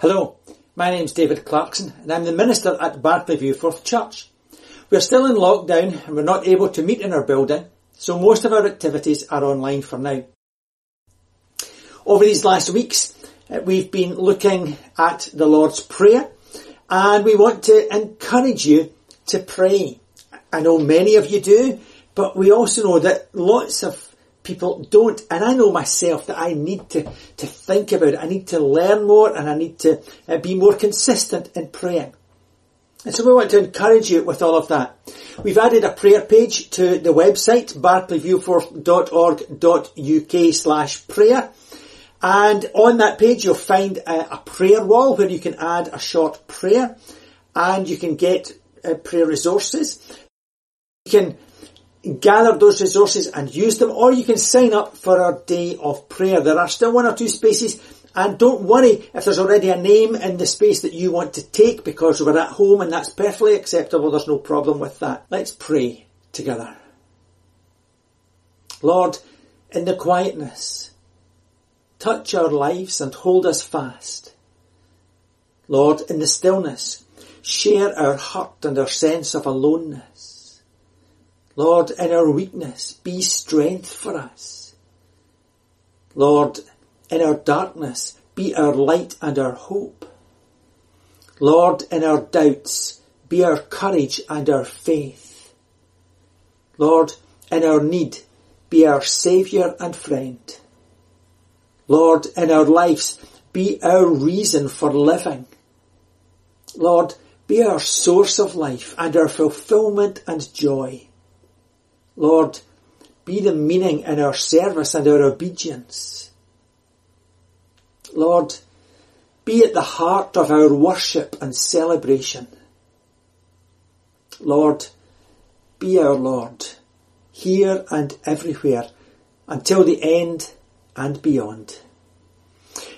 Hello, my name's David Clarkson and I'm the minister at Barclay Viewforth Church. We're still in lockdown and we're not able to meet in our building, so most of our activities are online for now. Over these last weeks, uh, we've been looking at the Lord's Prayer and we want to encourage you to pray. I know many of you do, but we also know that lots of people don't. And I know myself that I need to, to think about it. I need to learn more and I need to uh, be more consistent in praying. And so we want to encourage you with all of that. We've added a prayer page to the website, barclayviewforth.org.uk slash prayer. And on that page you'll find a, a, prayer wall where you can add a short prayer and you can get uh, prayer resources. You can gather those resources and use them, or you can sign up for our day of prayer. There are still one or two spaces, and don't worry if there's already a name in the space that you want to take because we're at home and that's perfectly acceptable. There's no problem with that. Let's pray together. Lord, in the quietness, touch our lives and hold us fast. Lord, in the stillness, share our hurt and our sense of aloneness. Lord, in our weakness, be strength for us. Lord, in our darkness, be our light and our hope. Lord, in our doubts, be our courage and our faith. Lord, in our need, be our Saviour and friend. Lord, in our lives, be our reason for living. Lord, be our source of life and our fulfilment and joy. Lord, be the meaning in our service and our obedience. Lord, be at the heart of our worship and celebration. Lord, be our Lord, here and everywhere, until the end and beyond.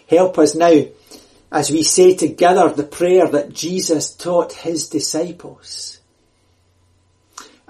Help us now as we say together the prayer that Jesus taught his disciples.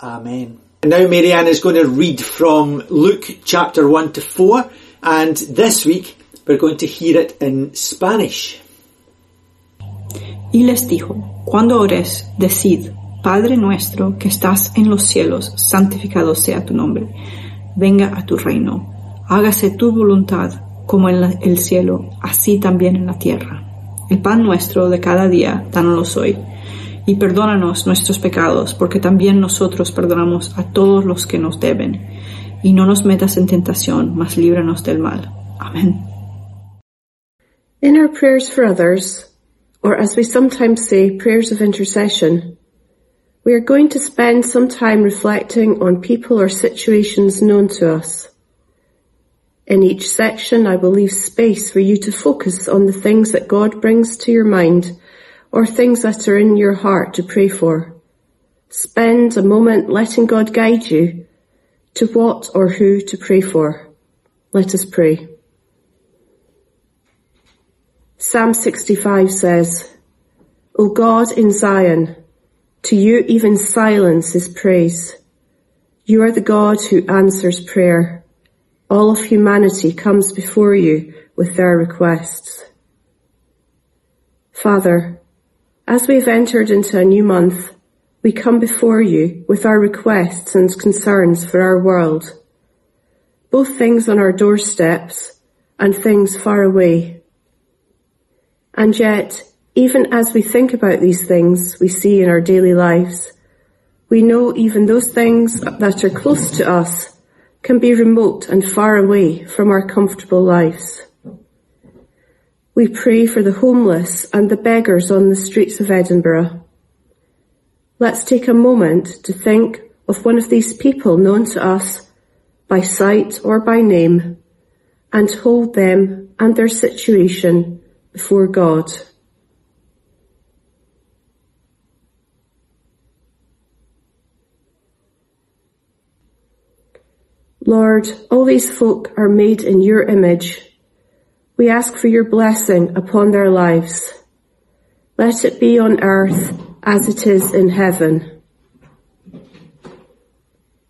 Amen. Now Marianne is going to read from Luke chapter 1 to 4 and this week we're going to hear it in Spanish. Y les dijo, cuando ores, decid, Padre nuestro que estás en los cielos, santificado sea tu nombre, venga a tu reino, hágase tu voluntad como en el cielo, así también en la tierra. El pan nuestro de cada día, danos hoy y perdónanos nuestros pecados, porque también nosotros perdonamos a todos los que nos deben. Y no nos metas en tentación, mas líbranos del mal. Amen. In our prayers for others, or as we sometimes say, prayers of intercession, we are going to spend some time reflecting on people or situations known to us. In each section, I will leave space for you to focus on the things that God brings to your mind or things that are in your heart to pray for. Spend a moment letting God guide you to what or who to pray for. Let us pray. Psalm 65 says, O God in Zion, to you even silence is praise. You are the God who answers prayer. All of humanity comes before you with their requests. Father, as we've entered into a new month, we come before you with our requests and concerns for our world, both things on our doorsteps and things far away. And yet, even as we think about these things we see in our daily lives, we know even those things that are close to us can be remote and far away from our comfortable lives. We pray for the homeless and the beggars on the streets of Edinburgh. Let's take a moment to think of one of these people known to us by sight or by name and hold them and their situation before God. Lord, all these folk are made in your image. We ask for your blessing upon their lives. Let it be on earth as it is in heaven.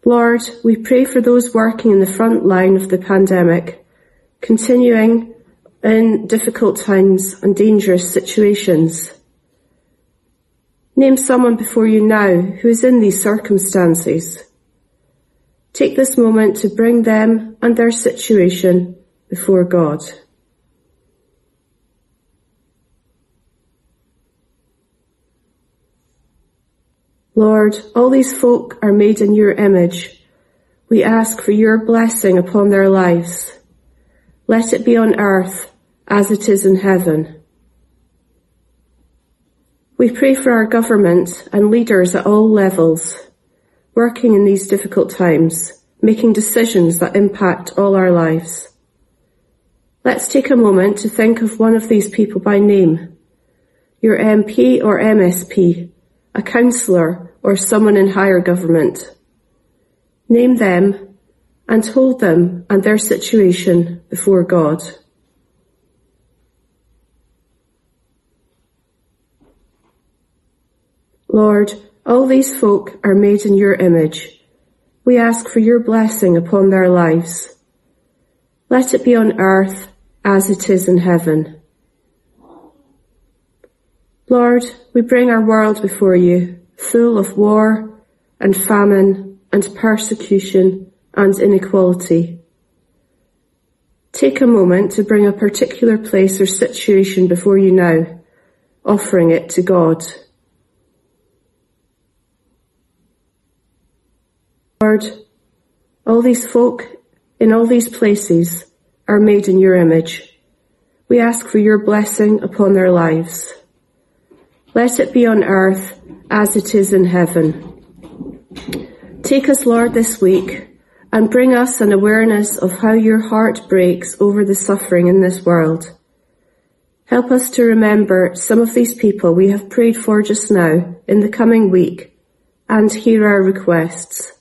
Lord, we pray for those working in the front line of the pandemic, continuing in difficult times and dangerous situations. Name someone before you now who is in these circumstances. Take this moment to bring them and their situation before God. Lord, all these folk are made in your image. We ask for your blessing upon their lives. Let it be on earth as it is in heaven. We pray for our government and leaders at all levels, working in these difficult times, making decisions that impact all our lives. Let's take a moment to think of one of these people by name. Your MP or MSP, a councillor or someone in higher government. Name them and hold them and their situation before God. Lord, all these folk are made in your image. We ask for your blessing upon their lives. Let it be on earth as it is in heaven. Lord, we bring our world before you, full of war and famine and persecution and inequality. Take a moment to bring a particular place or situation before you now, offering it to God. Lord, all these folk in all these places are made in your image. We ask for your blessing upon their lives. Let it be on earth as it is in heaven. Take us, Lord, this week and bring us an awareness of how your heart breaks over the suffering in this world. Help us to remember some of these people we have prayed for just now in the coming week and hear our requests.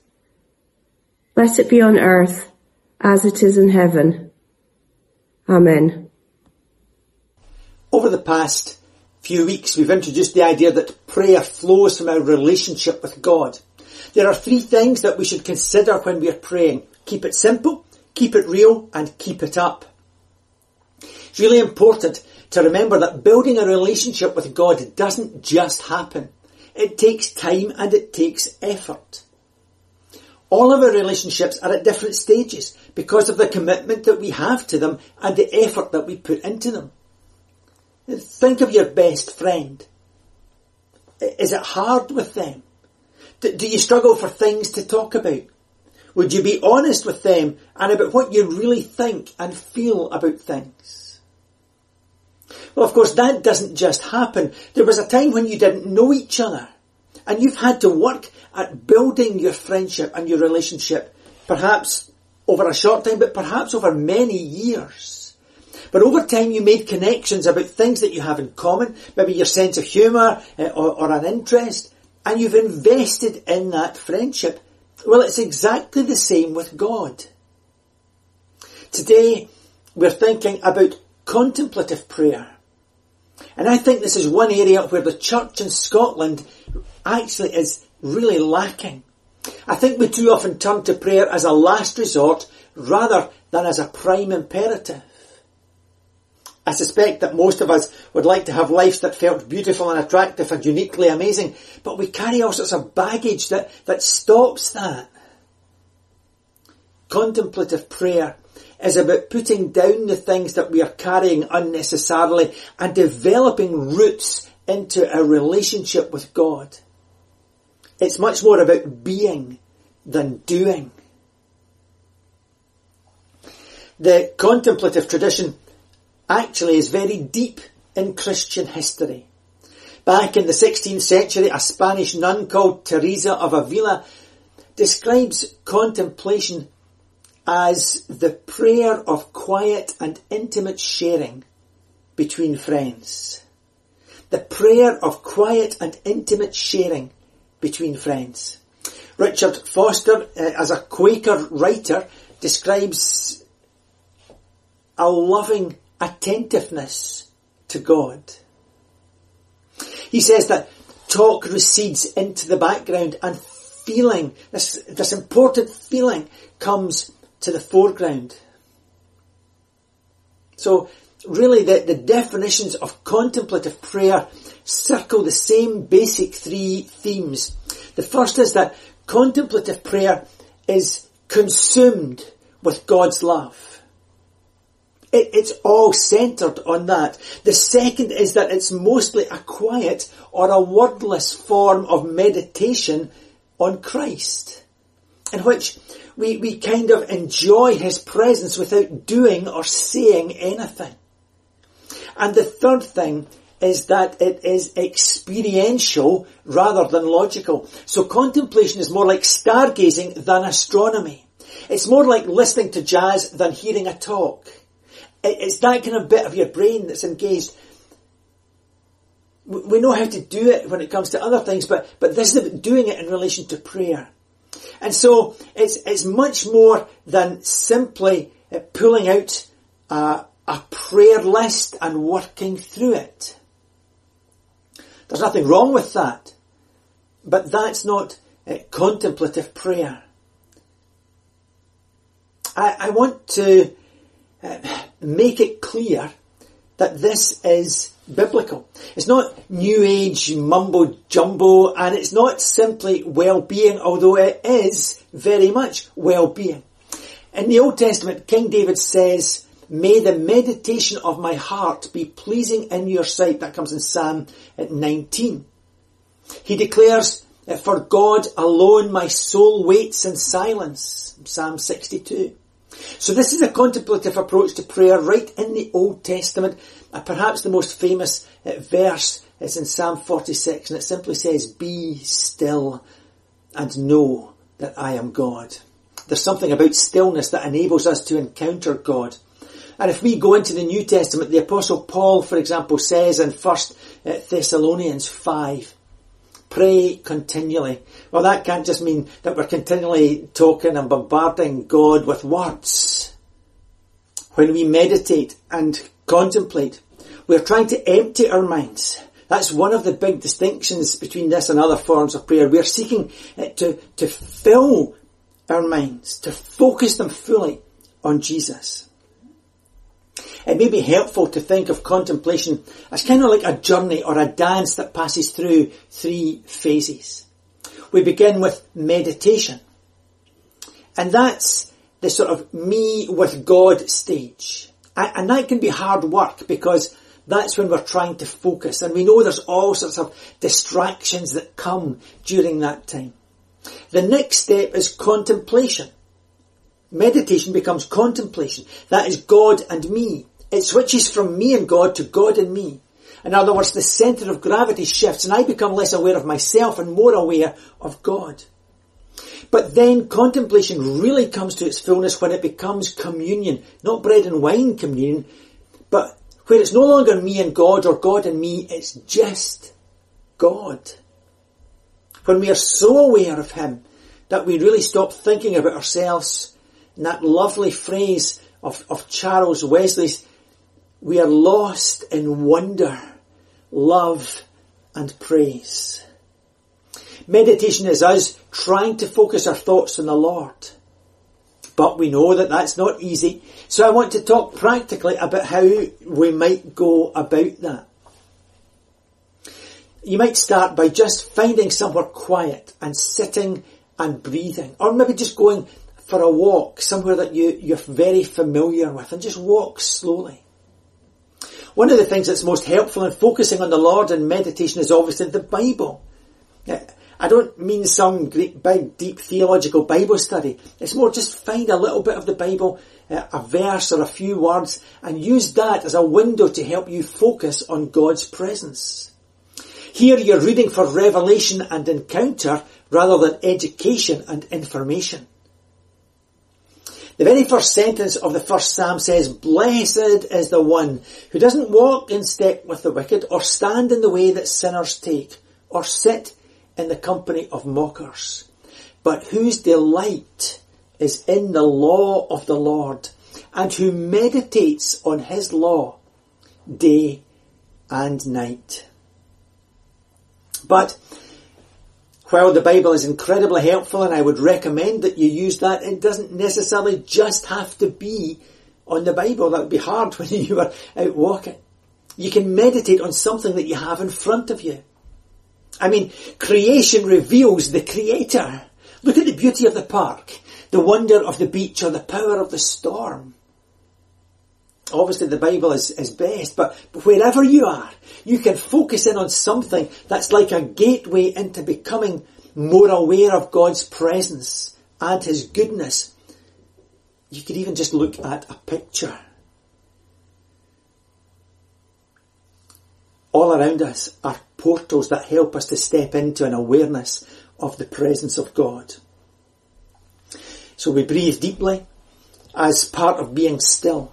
Let it be on earth as it is in heaven. Amen. Over the past few weeks, we've introduced the idea that prayer flows from our relationship with God. There are three things that we should consider when we are praying. Keep it simple, keep it real, and keep it up. It's really important to remember that building a relationship with God doesn't just happen. It takes time and it takes effort. All of our relationships are at different stages because of the commitment that we have to them and the effort that we put into them. Think of your best friend. Is it hard with them? Do you struggle for things to talk about? Would you be honest with them and about what you really think and feel about things? Well, of course, that doesn't just happen. There was a time when you didn't know each other and you've had to work at building your friendship and your relationship, perhaps over a short time, but perhaps over many years. But over time you made connections about things that you have in common, maybe your sense of humour uh, or, or an interest, and you've invested in that friendship. Well, it's exactly the same with God. Today, we're thinking about contemplative prayer. And I think this is one area where the church in Scotland actually is really lacking. I think we too often turn to prayer as a last resort rather than as a prime imperative. I suspect that most of us would like to have lives that felt beautiful and attractive and uniquely amazing, but we carry all sorts of baggage that, that stops that. Contemplative prayer is about putting down the things that we are carrying unnecessarily and developing roots into a relationship with God. It's much more about being than doing. The contemplative tradition actually is very deep in Christian history. Back in the 16th century, a Spanish nun called Teresa of Avila describes contemplation as the prayer of quiet and intimate sharing between friends. The prayer of quiet and intimate sharing between friends. Richard Foster, uh, as a Quaker writer, describes a loving attentiveness to God. He says that talk recedes into the background and feeling, this, this important feeling comes to the foreground. So really the, the definitions of contemplative prayer circle the same basic three themes. The first is that contemplative prayer is consumed with God's love. It, it's all centered on that. The second is that it's mostly a quiet or a wordless form of meditation on Christ, in which we, we kind of enjoy His presence without doing or saying anything. And the third thing is that it is experiential rather than logical. So contemplation is more like stargazing than astronomy. It's more like listening to jazz than hearing a talk. It's that kind of bit of your brain that's engaged. We know how to do it when it comes to other things, but, but this is doing it in relation to prayer. And so it's, it's much more than simply uh, pulling out a, a prayer list and working through it. There's nothing wrong with that. But that's not uh, contemplative prayer. I, I want to uh, make it clear that this is biblical. It's not new age mumbo jumbo and it's not simply well-being, although it is very much well-being. In the Old Testament, King David says, May the meditation of my heart be pleasing in your sight. That comes in Psalm 19. He declares, For God alone my soul waits in silence. Psalm 62. So this is a contemplative approach to prayer right in the Old Testament. Perhaps the most famous uh, verse is in Psalm 46 and it simply says, Be still and know that I am God. There's something about stillness that enables us to encounter God. And if we go into the New Testament, the Apostle Paul, for example, says in 1 uh, Thessalonians 5, pray continually. Well, that can't just mean that we're continually talking and bombarding God with words. When we meditate and contemplate, we're trying to empty our minds. That's one of the big distinctions between this and other forms of prayer. We're seeking uh, to, to fill our minds, to focus them fully on Jesus. It may be helpful to think of contemplation as kind of like a journey or a dance that passes through three phases. We begin with meditation. And that's the sort of me with God stage. And that can be hard work because that's when we're trying to focus. And we know there's all sorts of distractions that come during that time. The next step is contemplation. Meditation becomes contemplation. That is God and me. It switches from me and God to God and me. In other words, the centre of gravity shifts and I become less aware of myself and more aware of God. But then contemplation really comes to its fullness when it becomes communion, not bread and wine communion, but where it's no longer me and God or God and me, it's just God. When we are so aware of Him that we really stop thinking about ourselves that lovely phrase of, of Charles Wesley's, we are lost in wonder, love and praise. Meditation is us trying to focus our thoughts on the Lord. But we know that that's not easy. So I want to talk practically about how we might go about that. You might start by just finding somewhere quiet and sitting and breathing. Or maybe just going for a walk somewhere that you, you're very familiar with and just walk slowly. One of the things that's most helpful in focusing on the Lord and meditation is obviously the Bible. I don't mean some great big deep theological Bible study. It's more just find a little bit of the Bible, uh, a verse or a few words and use that as a window to help you focus on God's presence. Here you're reading for revelation and encounter rather than education and information. The very first sentence of the first psalm says, Blessed is the one who doesn't walk in step with the wicked, or stand in the way that sinners take, or sit in the company of mockers, but whose delight is in the law of the Lord, and who meditates on his law day and night. But while the Bible is incredibly helpful and I would recommend that you use that, it doesn't necessarily just have to be on the Bible. That would be hard when you are out walking. You can meditate on something that you have in front of you. I mean, creation reveals the creator. Look at the beauty of the park, the wonder of the beach or the power of the storm. Obviously the Bible is, is best, but, wherever you are, you can focus in on something that's like a gateway into becoming more aware of God's presence and His goodness. You could even just look at a picture. All around us are portals that help us to step into an awareness of the presence of God. So we breathe deeply as part of being still.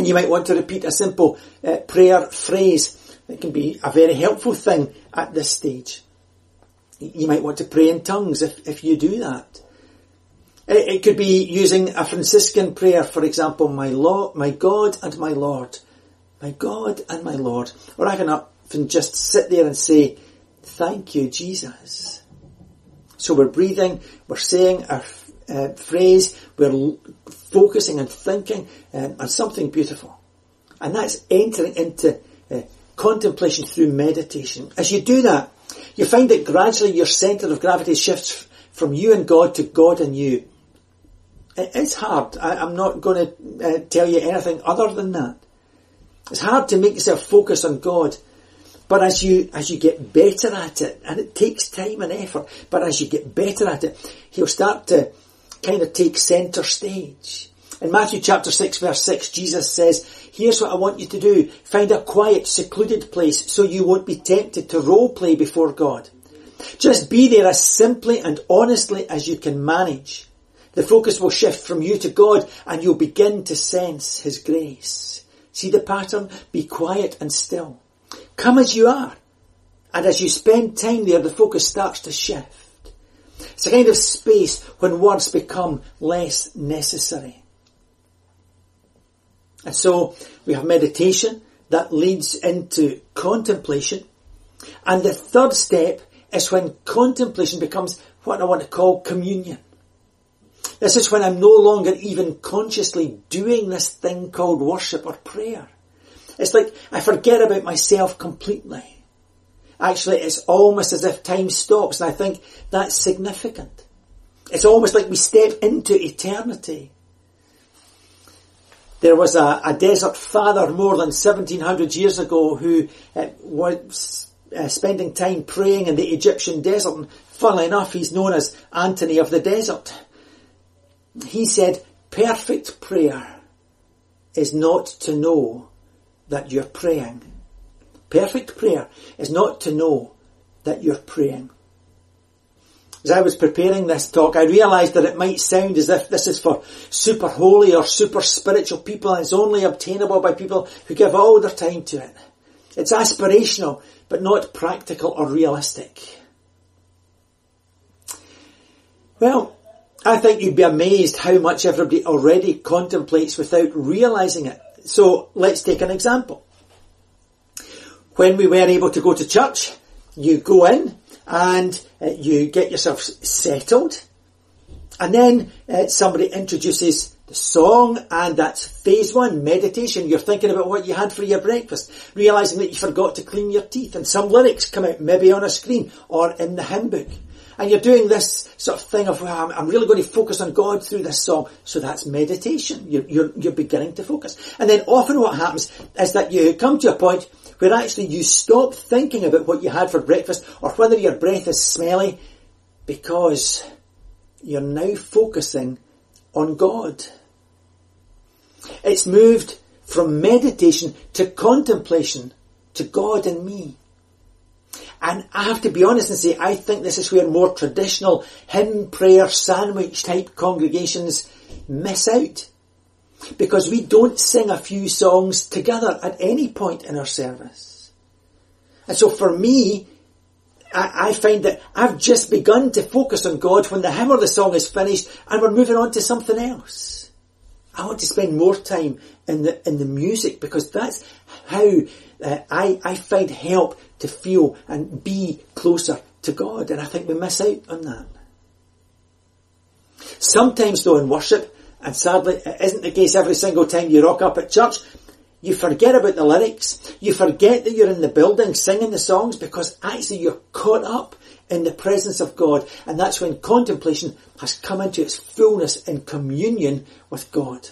And you might want to repeat a simple uh, prayer phrase that can be a very helpful thing at this stage. You might want to pray in tongues if, if you do that. It, it could be using a Franciscan prayer, for example, my Lord, my God and my Lord, my God and my Lord. Or I can often just sit there and say, thank you, Jesus. So we're breathing, we're saying our uh, phrase, we're focusing and thinking um, on something beautiful. And that's entering into uh, contemplation through meditation. As you do that, you find that gradually your centre of gravity shifts from you and God to God and you. It's hard. I, am not going to uh, tell you anything other than that. It's hard to make yourself focus on God. But as you, as you get better at it, and it takes time and effort, but as you get better at it, He'll start to kind of take centre stage. In Matthew chapter 6 verse 6, Jesus says, here's what I want you to do. Find a quiet, secluded place so you won't be tempted to role play before God. Just be there as simply and honestly as you can manage. The focus will shift from you to God and you'll begin to sense His grace. See the pattern? Be quiet and still. Come as you are. And as you spend time there, the focus starts to shift. It's a kind of space when words become less necessary. And so we have meditation that leads into contemplation. And the third step is when contemplation becomes what I want to call communion. This is when I'm no longer even consciously doing this thing called worship or prayer. It's like I forget about myself completely. Actually, it's almost as if time stops, and I think that's significant. It's almost like we step into eternity. There was a, a desert father more than 1700 years ago who uh, was uh, spending time praying in the Egyptian desert. And funnily enough, he's known as Anthony of the Desert. He said, perfect prayer is not to know that you're praying. Perfect prayer is not to know that you're praying. As I was preparing this talk, I realised that it might sound as if this is for super holy or super spiritual people and it's only obtainable by people who give all their time to it. It's aspirational, but not practical or realistic. Well, I think you'd be amazed how much everybody already contemplates without realising it. So let's take an example. When we were able to go to church, you go in, and uh, you get yourself settled and then uh, somebody introduces the song and that's phase one, meditation. You're thinking about what you had for your breakfast, realizing that you forgot to clean your teeth and some lyrics come out maybe on a screen or in the hymn book. And you're doing this sort of thing of, well, I'm really going to focus on God through this song. So that's meditation. You're, you're, you're beginning to focus. And then often what happens is that you come to a point where actually you stop thinking about what you had for breakfast or whether your breath is smelly because you're now focusing on God. It's moved from meditation to contemplation to God and me. And I have to be honest and say, I think this is where more traditional hymn prayer sandwich type congregations miss out because we don't sing a few songs together at any point in our service. And so for me, I, I, find that I've just begun to focus on God when the hymn or the song is finished and we're moving on to something else. I want to spend more time in the, in the music because that's how uh, I, I find help to feel and be closer to God. And I think we miss out on that. Sometimes though in worship, and sadly it isn't the case every single time you rock up at church, you forget about the lyrics. You forget that you're in the building singing the songs because actually you're caught up in the presence of God. And that's when contemplation has come into its fullness in communion with God.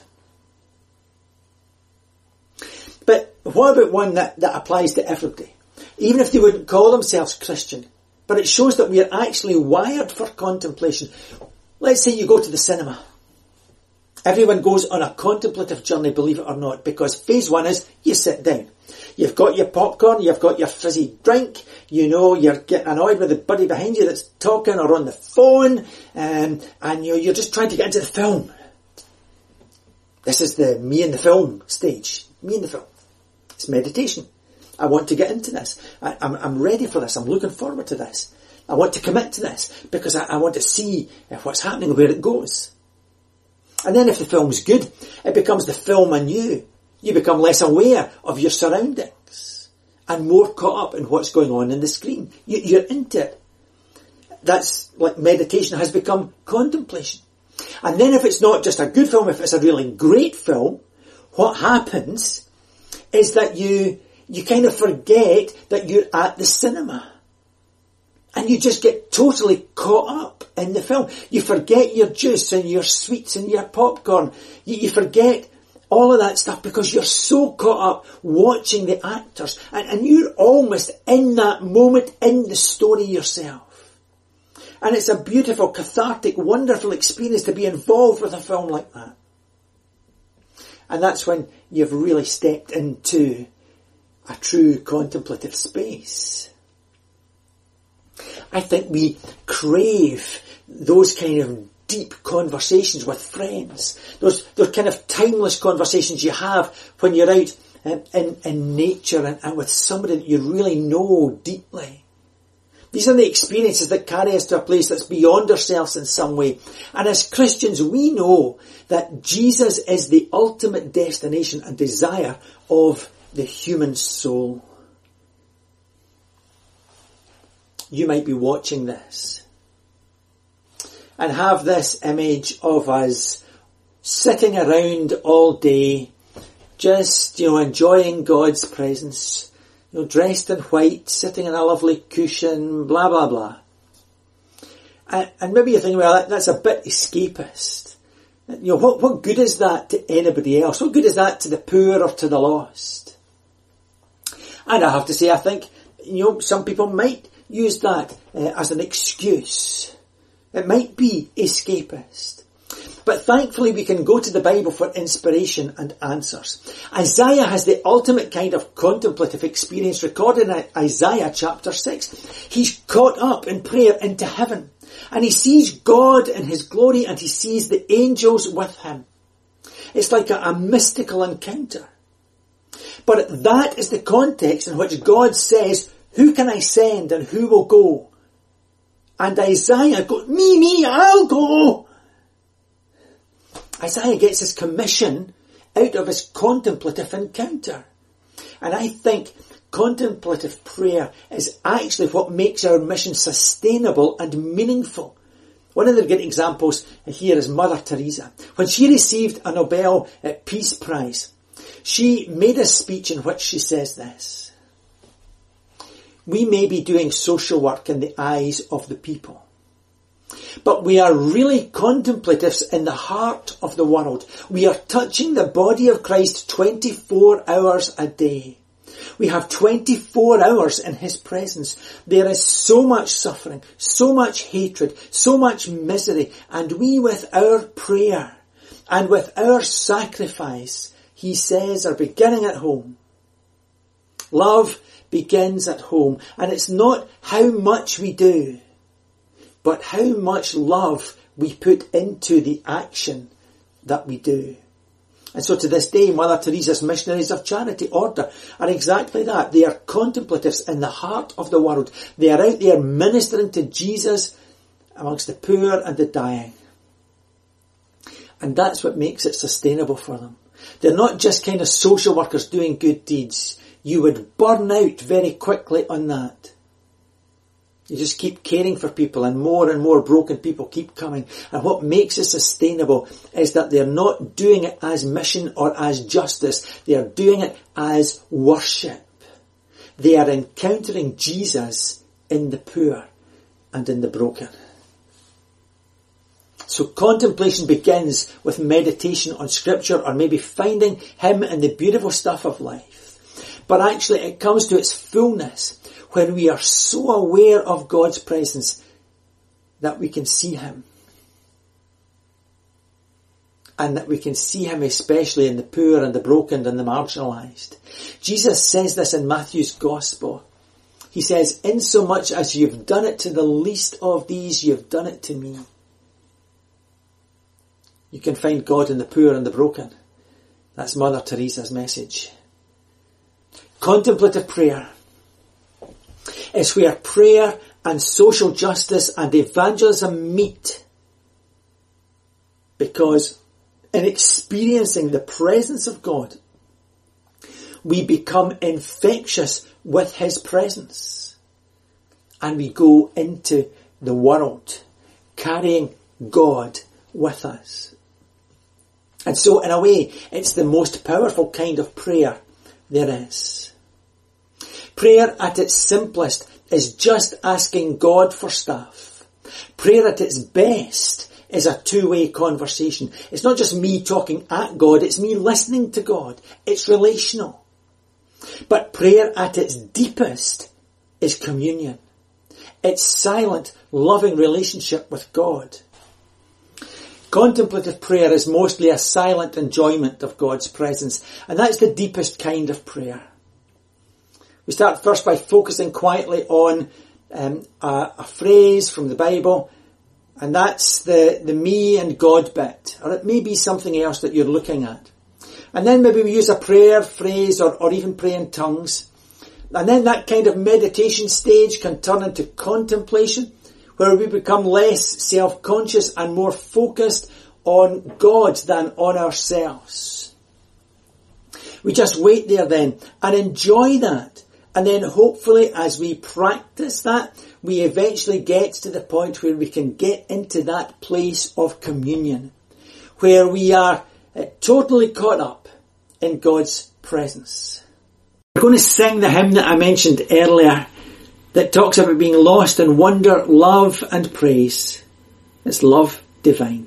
But what about one that, that applies to everybody? Even if they wouldn't call themselves Christian. But it shows that we are actually wired for contemplation. Let's say you go to the cinema Everyone goes on a contemplative journey, believe it or not, because phase one is you sit down. You've got your popcorn, you've got your fizzy drink, you know you're getting annoyed with the buddy behind you that's talking or on the phone, um, and you're, you're just trying to get into the film. This is the me in the film stage. Me in the film. It's meditation. I want to get into this. I, am ready for this. I'm looking forward to this. I want to commit to this because I, I want to see what's happening, where it goes. And then if the film's good, it becomes the film you. You become less aware of your surroundings and more caught up in what's going on in the screen. You, are into it. That's like meditation has become contemplation. And then if it's not just a good film, if it's a really great film, what happens is that you, you kind of forget that you're at the cinema. And you just get totally caught up in the film. You forget your juice and your sweets and your popcorn. You, you forget all of that stuff because you're so caught up watching the actors and, and you're almost in that moment in the story yourself. And it's a beautiful, cathartic, wonderful experience to be involved with a film like that. And that's when you've really stepped into a true contemplative space. I think we crave those kind of deep conversations with friends. Those, those kind of timeless conversations you have when you're out in, in, in nature and, and with somebody that you really know deeply. These are the experiences that carry us to a place that's beyond ourselves in some way. And as Christians, we know that Jesus is the ultimate destination and desire of the human soul. You might be watching this and have this image of us sitting around all day, just, you know, enjoying God's presence, you know, dressed in white, sitting in a lovely cushion, blah, blah, blah. And, maybe you're thinking, well, that, that's a bit escapist. You know, what, what good is that to anybody else? What good is that to the poor or to the lost? And I have to say, I think, you know, some people might use that uh, as an excuse. It might be escapist. But thankfully we can go to the Bible for inspiration and answers. Isaiah has the ultimate kind of contemplative experience recorded in Isaiah chapter 6. He's caught up in prayer into heaven and he sees God in his glory and he sees the angels with him. It's like a, a mystical encounter. But that is the context in which God says, who can I send and who will go? And Isaiah goes, me, me, I'll go. Isaiah gets his commission out of his contemplative encounter. And I think contemplative prayer is actually what makes our mission sustainable and meaningful. One of the good examples here is Mother Teresa. When she received a Nobel uh, Peace Prize, she made a speech in which she says this we may be doing social work in the eyes of the people. But we are really contemplatives in the heart of the world. We are touching the body of Christ 24 hours a day. We have 24 hours in His presence. There is so much suffering, so much hatred, so much misery, and we with our prayer and with our sacrifice, He says, are beginning at home. Love begins at home. And it's not how much we do, but how much love we put into the action that we do. And so to this day, Mother Teresa's missionaries of charity order are exactly that. They are contemplatives in the heart of the world. They are out there ministering to Jesus amongst the poor and the dying. And that's what makes it sustainable for them. They're not just kind of social workers doing good deeds. You would burn out very quickly on that. You just keep caring for people and more and more broken people keep coming. And what makes it sustainable is that they're not doing it as mission or as justice. They are doing it as worship. They are encountering Jesus in the poor and in the broken. So contemplation begins with meditation on scripture or maybe finding Him in the beautiful stuff of life. But actually it comes to its fullness when we are so aware of God's presence that we can see Him. And that we can see Him especially in the poor and the broken and the marginalized. Jesus says this in Matthew's Gospel. He says, in so much as you've done it to the least of these, you've done it to me. You can find God in the poor and the broken. That's Mother Teresa's message. Contemplative prayer is where prayer and social justice and evangelism meet. Because in experiencing the presence of God, we become infectious with His presence. And we go into the world carrying God with us. And so in a way, it's the most powerful kind of prayer there is. Prayer at its simplest is just asking God for stuff. Prayer at its best is a two-way conversation. It's not just me talking at God, it's me listening to God. It's relational. But prayer at its deepest is communion. It's silent, loving relationship with God. Contemplative prayer is mostly a silent enjoyment of God's presence, and that's the deepest kind of prayer. We start first by focusing quietly on um, a, a, phrase from the Bible, and that's the, the me and God bit, or it may be something else that you're looking at. And then maybe we use a prayer phrase or, or even pray in tongues. And then that kind of meditation stage can turn into contemplation, where we become less self-conscious and more focused on God than on ourselves. We just wait there then and enjoy that. And then hopefully as we practice that, we eventually get to the point where we can get into that place of communion, where we are uh, totally caught up in God's presence. We're going to sing the hymn that I mentioned earlier that talks about being lost in wonder, love and praise. It's love divine.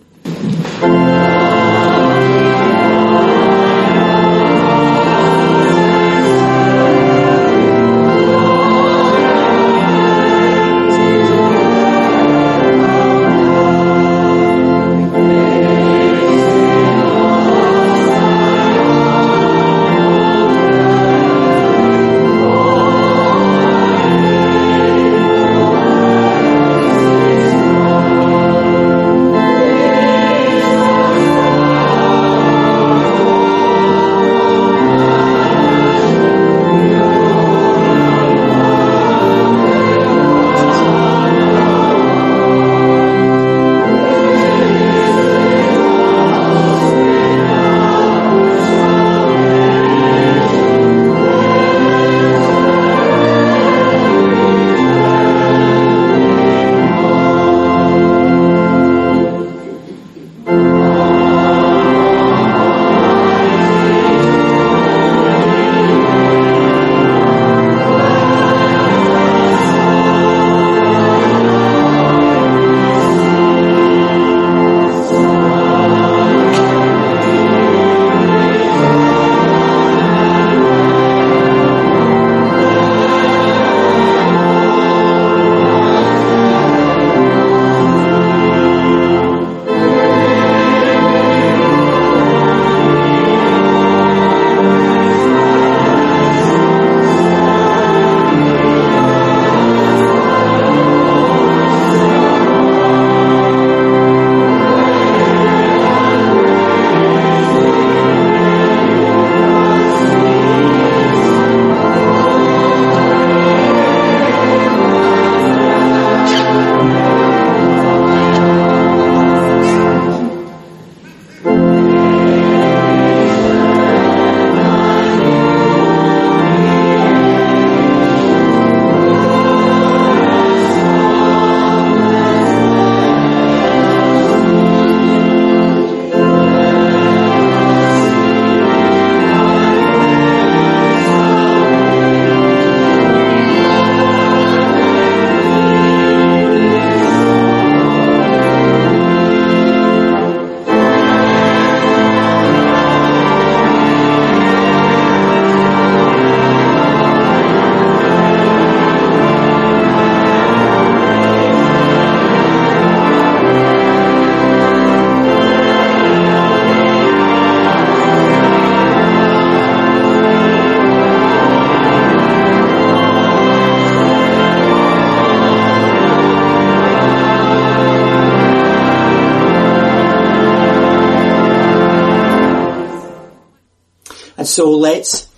So let's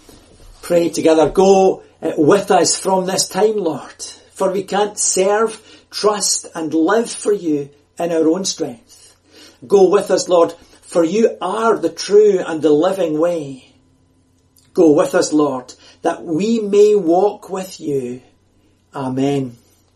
pray together. Go uh, with us from this time, Lord, for we can't serve, trust and live for you in our own strength. Go with us, Lord, for you are the true and the living way. Go with us, Lord, that we may walk with you. Amen.